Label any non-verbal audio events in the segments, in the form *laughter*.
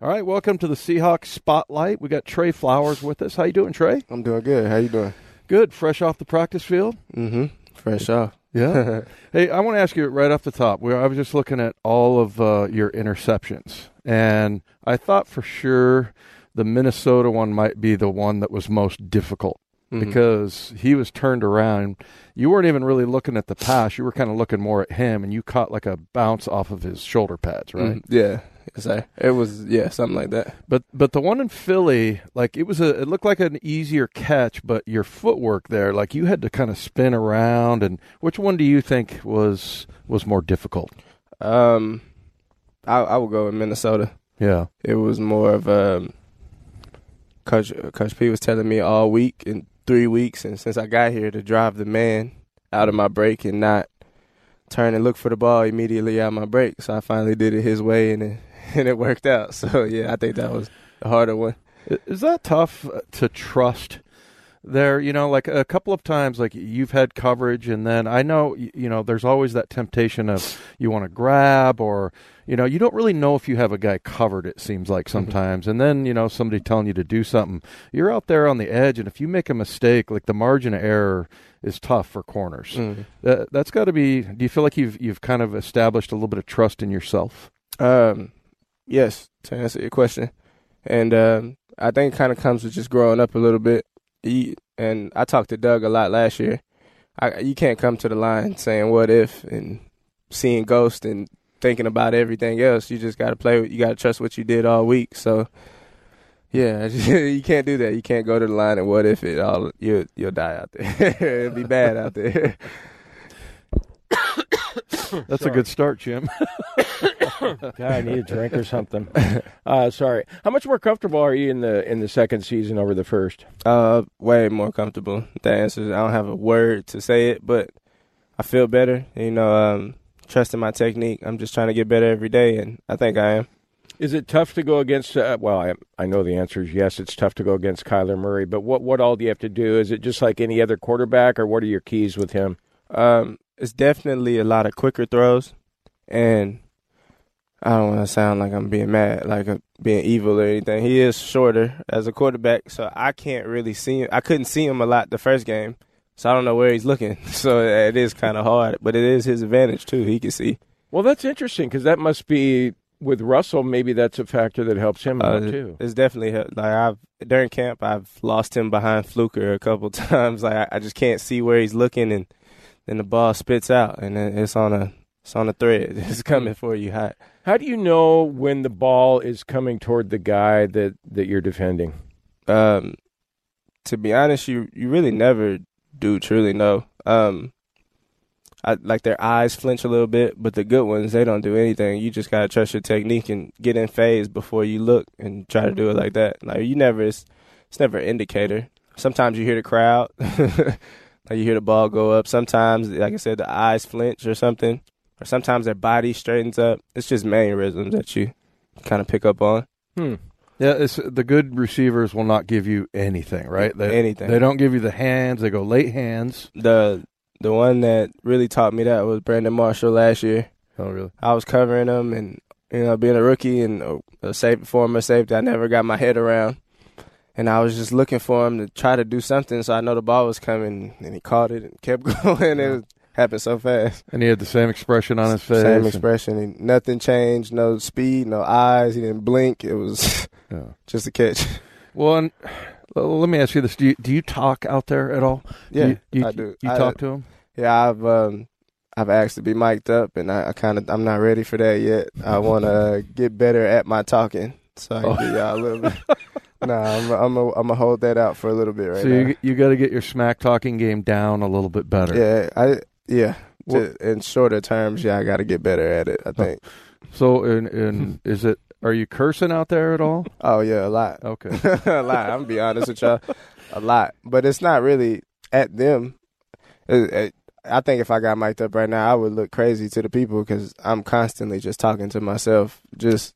All right, welcome to the Seahawks Spotlight. We got Tre Flowers with us. How you doing, Trey? I'm doing good. How you doing? Good. Fresh off the practice field. Mm-hmm. Fresh off. Yeah. *laughs* hey, I want to ask you right off the top. Where I was just looking at all of uh, your interceptions, and I thought for sure the Minnesota one might be the one that was most difficult Mhm. because he was turned around. You weren't even really looking at the pass; you were kind of looking more at him, and you caught like a bounce off of his shoulder pads, right? Mhm. Yeah. It was yeah, something like that. But but the one in Philly, like it was a it looked like an easier catch, but your footwork there, like you had to kind of spin around. And which one do you think was was more difficult? Um, I I would go with Minnesota. Yeah, It was more of um, Coach Coach P was telling me all week in three weeks, and since I got here to drive the man out of my break and not turn and look for the ball immediately out of my break. So I finally did it his way, and it *laughs* and it worked out. So yeah, I think that was the harder one. Is that tough to trust? There, you know, like a couple of times, like you've had coverage, and then I know, you know, there's always that temptation of you want to grab, or you know, you don't really know if you have a guy covered. It seems like sometimes, and then you know, somebody telling you to do something, you're out there on the edge, and if you make a mistake, like the margin of error is tough for corners. Mm. That, that's got to be. Do you feel like you've you've kind of established a little bit of trust in yourself? Um, yes, to answer your question, and um, I think it kind of comes with just growing up a little bit. You, and I talked to Doug a lot last year. I, you can't come to the line saying "what if" and seeing ghosts and thinking about everything else. You just got to play. You got to trust what you did all week. So, yeah, *laughs* you can't do that. You can't go to the line and "what if" it all. You you'll die out there. *laughs* It'll be bad out there. *laughs* That's a good start, Jim. *coughs* God, I need a drink or something. *laughs* Uh, sorry. How much more comfortable are you in the in the second season over the first? Uh, way more comfortable. The answer is I don't have a word to say it, but I feel better. You know, um, trusting my technique. I'm just trying to get better every day, and I think I am. Is it tough to go against? Uh, well, I, I know the answer is yes. It's tough to go against Kyler Murray, but what what all do you have to do? Is it just like any other quarterback, or what are your keys with him? Um, it's definitely a lot of quicker throws, and I don't want to sound like I'm being mad, like I'm being evil or anything. He is shorter as a quarterback, so I can't really see him. I couldn't see him a lot the first game, so I don't know where he's looking. *laughs* So it is kind of hard, but it is his advantage too. He can see. Well, that's interesting because that must be with Russell. Maybe that's a factor that helps him out Uh, too. It's definitely helped. like I've during camp I've lost him behind Fluker a couple *laughs* times. Like I, I just can't see where he's looking, and then the ball spits out, and then it's on a it's on a thread. *laughs* It's coming for you hot. How do you know when the ball is coming toward the guy that that you're defending? Um, to be honest, you you really never do truly know. Um, I like their eyes flinch a little bit, but the good ones they don't do anything. You just gotta trust your technique and get in phase before you look and try to do it like that. Like you never, it's, it's never an indicator. Sometimes you hear the crowd, *laughs* like you hear the ball go up. Sometimes, like I said, the eyes flinch or something, or sometimes their body straightens up. It's just mannerisms that you kind of pick up on. Hmm. Yeah, it's the good receivers will not give you anything, right? They, Anything. They don't give you the hands. They go late hands. The the one that really taught me that was Brandon Marshall last year. Oh, really? I was covering him, and you know, being a rookie and a, a safe former safety, I never got my head around, and I was just looking for him to try to do something, so I know the ball was coming, and he caught it and *laughs* kept going. it happened so fast. And he had the same expression on his face. Same expression, and nothing changed. No speed, no eyes. He didn't blink. It was *laughs* Yeah. just a catch. Well, and, well, let me ask you this: Do you, do you talk out there at all? Yeah, you, you, I do. You I- talk to him? Yeah, I've um, I've asked to be mic'd up, and I, I kind of I'm not ready for that yet. I want to *laughs* get better at my talking, so I can give y'all a little bit. Nah, I'm I'm a, I'm gonna hold that out for a little bit right now. so now. you you got to get your smack talking game down a little bit better. yeah, I yeah. Well- To- in shorter terms, yeah, I got to get better at it. I think. So, in, in *laughs* is it? Are you cursing out there at all? *laughs* Oh yeah, a lot. Okay. *laughs* a lot. I'm gonna be honest with y'all, a lot. But it's not really at them. It- it- I think if I got mic'd up right now, I would look crazy to the people because I'm constantly just talking to myself. Just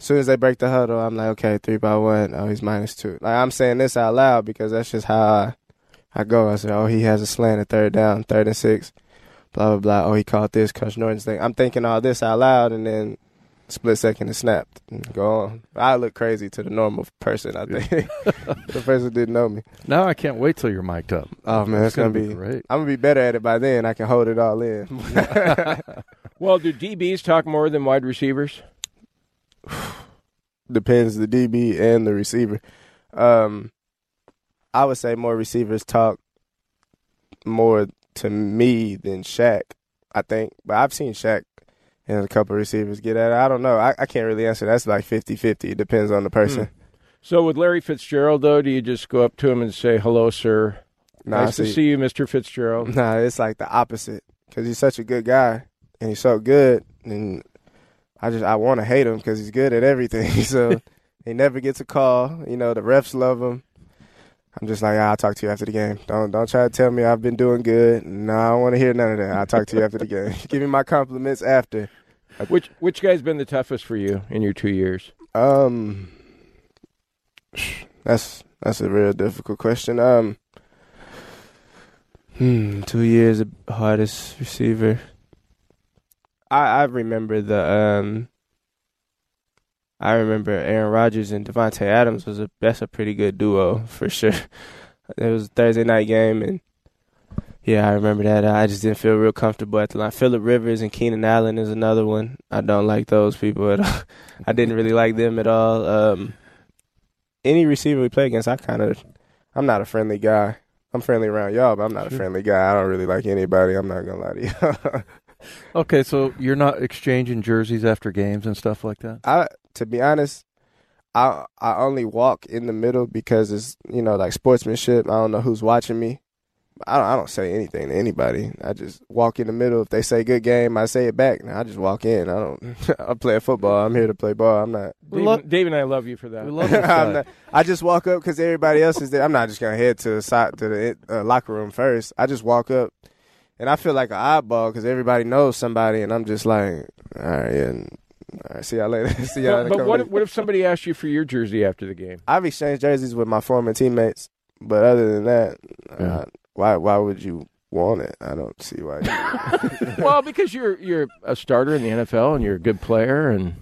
as soon as they break the huddle, I'm like, okay, three by one. Oh, he's minus two. Like I'm saying this out loud because that's just how I, I go. I say, oh, he has a slant at third down, third and six. Blah blah blah. Oh, he caught this. Coach Norton's thing. I'm thinking all this out loud, and then split second and snapped. And go on. I look crazy to the normal person. I think *laughs* *laughs* the person didn't know me. Now I can't wait till you're mic'd up. Oh man, it's, gonna, be great. I'm gonna be better at it by then. I can hold it all in. *laughs* Well, do DBs talk more than wide receivers? Depends the DB and the receiver. Um, I would say more receivers talk more to me than Shaq. I think, but I've seen Shaq and a couple of receivers get at it. I don't know. I, I can't really answer. That's like 50-50. It depends on the person. So with Larry Fitzgerald, though, do you just go up to him and say, hello, sir? Nah, nice to see you, Mr. Fitzgerald. Nah, it's like the opposite because he's such a good guy and he's so good, and I just I want to hate him because he's good at everything. *laughs* so he never gets a call. You know, the refs love him. I'm just like, I'll talk to you after the game. Don't don't try to tell me I've been doing good. No, I don't want to hear none of that. I'll talk to you after the game. *laughs* Give me my compliments after. Which which guy's been the toughest for you in your two years? Um, that's that's a real difficult question. Um, hmm, two years hardest receiver. I I remember the um. I remember Aaron Rodgers and Davante Adams was a that's a pretty good duo *laughs* for sure. It was a Thursday night game and yeah, I remember that. I just didn't feel real comfortable at the line. Philip Rivers and Keenan Allen is another one. I don't like those people at all. *laughs* I didn't really like them at all. Um, any receiver we play against, I kind of, I'm not a friendly guy. I'm friendly around y'all, but I'm not a friendly guy. I don't really like anybody. I'm not gonna lie to *laughs* you. Okay, so you're not exchanging jerseys after games and stuff like that. I, to be honest, I I only walk in the middle because it's you know like sportsmanship. I don't know who's watching me. I don't, I don't say anything to anybody. I just walk in the middle. If they say good game, I say it back. And I just walk in. I don't. *laughs* I'm playing football. I'm here to play ball. I'm not. We Dave, love- Dave and I love you for that. We love *laughs* I'm not I just walk up because everybody else is there. I'm not just gonna head to the side to the uh, locker room first. I just walk up, and I feel like an oddball because everybody knows somebody, and I'm just like, all right, yeah, and, all right, see y'all later. *laughs* see y'all. But, but what if, what if somebody asked you for your jersey after the game? I've exchanged jerseys with my former teammates, but other than that, Yeah. uh, why why would you want it? I don't see why. *laughs* Well, because you're you're a starter in the NFL and you're a good player, and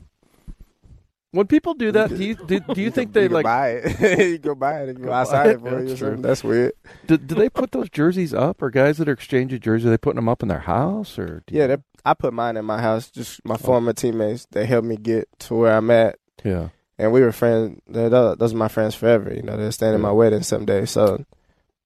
When people do that, do you do, *laughs* do you think they you like buy it? *laughs* you go buy it you Go it. it for you. That's. That's weird. do, do they put those jerseys up or guys that are exchanging jerseys are they putting them up in their house or do Yeah, I put mine in my house. Just my oh. former teammates. They helped me get to where I'm at. yeah and we were friends. Those are my friends forever. You know, they'll stand at my wedding someday. So,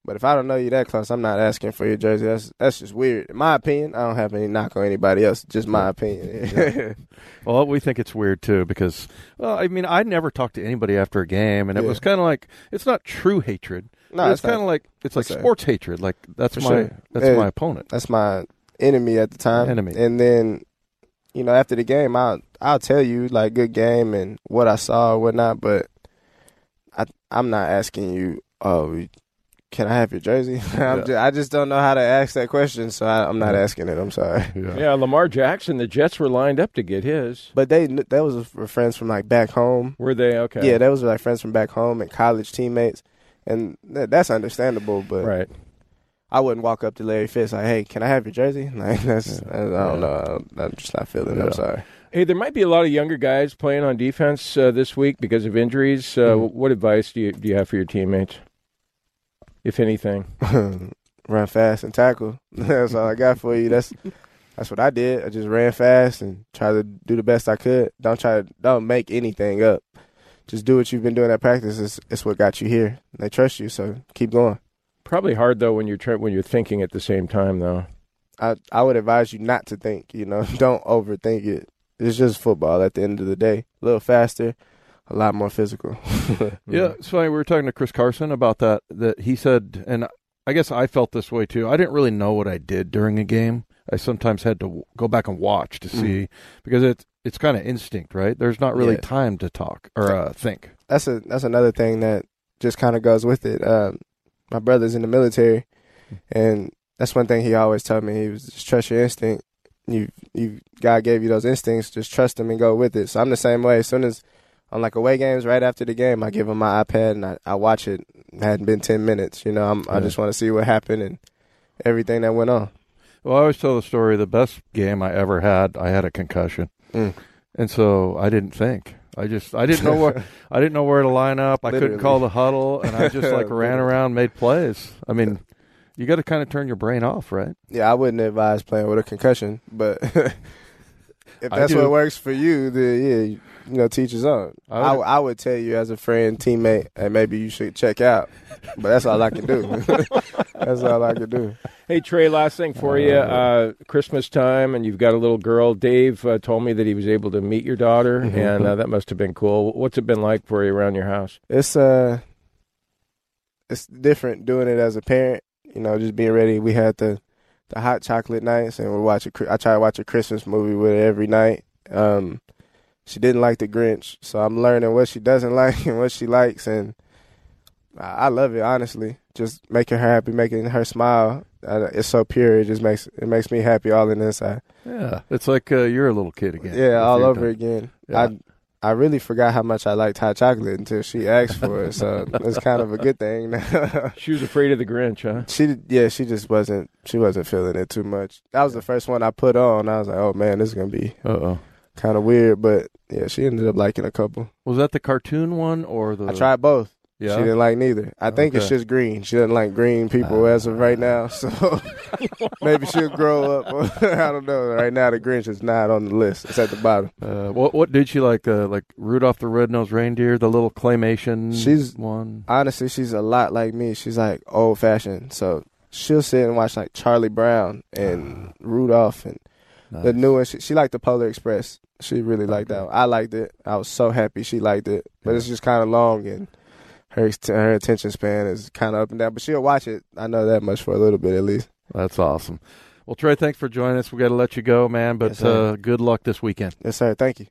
but if I don't know you that close, I'm not asking for your jersey. That's that's just weird. In my opinion, I don't have any knock on anybody else. Just my opinion. *laughs* well we think it's weird too because well I mean I never talked to anybody after a game and it Yeah. was kind of like it's not true hatred no, it's it's kind of like it's like sports hatred like that's For my sure. that's Yeah. my opponent That's my enemy at the time. Enemy. And then, you know, after the game, I'll I'll tell you like good game and what I saw or whatnot. But I I'm not asking you. Oh, can I have your jersey? *laughs* I'm Yeah. just, I just don't know how to ask that question, so I, I'm not Yeah. asking it. I'm sorry. *laughs* yeah, yeah, Lamar Jackson, the Jets were lined up to get his. But they that was for friends from like back home. Were they okay? Yeah, that was like friends from back home and college teammates, and that, that's understandable. But right. I wouldn't walk up to Larry Fitz like, "Hey, can I have your jersey?" *laughs* Like that's Yeah. I, I don't know. I'm just not feeling it. I'm sorry. Hey, there might be a lot of younger guys playing on defense uh, this week because of injuries. Uh, Mhm. What advice do you do you have for your teammates, if anything? *laughs* Run fast and tackle. *laughs* that's all I got for you. That's *laughs* that's what I did. I just ran fast and tried to do the best I could. Don't try to don't make anything up. Just do what you've been doing at practice. It's, it's what got you here. They trust you, so keep going. Probably hard though when you're try- when you're thinking at the same time though. I I would advise you not to think. You know, don't overthink it. It's just football. At the end of the day, a little faster, a lot more physical. *laughs* Yeah, it's funny. We were talking to Chris Carson about that. That he said, and I guess I felt this way too. I didn't really know what I did during a game. I sometimes had to w- go back and watch to see because it's it's kind of instinct, right? There's not really Yeah. time to talk or uh, think. that's a that's another thing that just kind of goes with it. Um, my brother's in the military, and that's one thing he always told me. He was just trust your instinct. You you God gave you those instincts. Just trust them and go with it. So I'm the same way. As soon as on like away games, right after the game, I give him my iPad and I, I watch it. It hadn't been ten minutes. You know, I'm, I just want to see what happened and everything that went on. Well, I always tell the story. The best game I ever had, I had a concussion, Mm. and so I didn't think. I just I didn't know where *laughs* I didn't know where to line up. I couldn't call the huddle, and I just like *laughs* ran around, made plays. I mean, you got to kind of turn your brain off, right? Yeah, I wouldn't advise playing with a concussion, but *laughs* if that's what works for you, then yeah, you, you know, teach his own. I I, would- would tell you as a friend, teammate, hey, maybe you should check out. But that's all I can do. *laughs* that's all I can do. Hey Tre, last thing for you. Uh, Christmas time, and you've got a little girl. Dave uh, told me that he was able to meet your daughter, Mm-hmm. *laughs* and uh, that must have been cool. What's it been like for you around your house? It's uh, it's different doing it as a parent. You know, just being ready. We had the the hot chocolate nights, and we watch a. I try to watch a Christmas movie with her every night. Um, she didn't like the Grinch, so I'm learning what she doesn't *laughs* like and what she likes, and I, I love it honestly. Just making her happy, making her smile. Uh, it's so pure. It just makes it makes me happy all in the inside. Yeah, it's like uh, you're a little kid again. Yeah, all over daughter. again. Yeah. I I really forgot how much I liked hot chocolate until she asked for it. So *laughs* it's kind of a good thing. *laughs* She was afraid of the Grinch, huh? she yeah, she just wasn't she wasn't feeling it too much. That was the first one I put on. I was like, oh man, this is gonna be Uh oh. kind of weird. But yeah, she ended up liking a couple. Was that the cartoon one or the? I tried both. Yeah. She didn't like neither. I think it's just green. She doesn't like green people as of right now. So *laughs* maybe she'll grow up. *laughs* I don't know. Right now, the Grinch is not on the list. It's at the bottom. Uh, what what did she like? Uh, like Rudolph the Red-Nosed Reindeer, the little claymation. She's- one. honestly, she's a lot like me. She's like old fashioned. So she'll sit and watch like Charlie Brown and Rudolph and the Nice. new one. She, she liked the Polar Express. She really liked that. One. I liked it. I was so happy she liked it. But it's just kind of long and her her attention span is kind of up and down. But she'll watch it. I know that much for a little bit at least. That's awesome. Well, Tre, thanks for joining us. We got to let you go, man. But Yes, uh, good luck this weekend. Yes, sir. Thank you.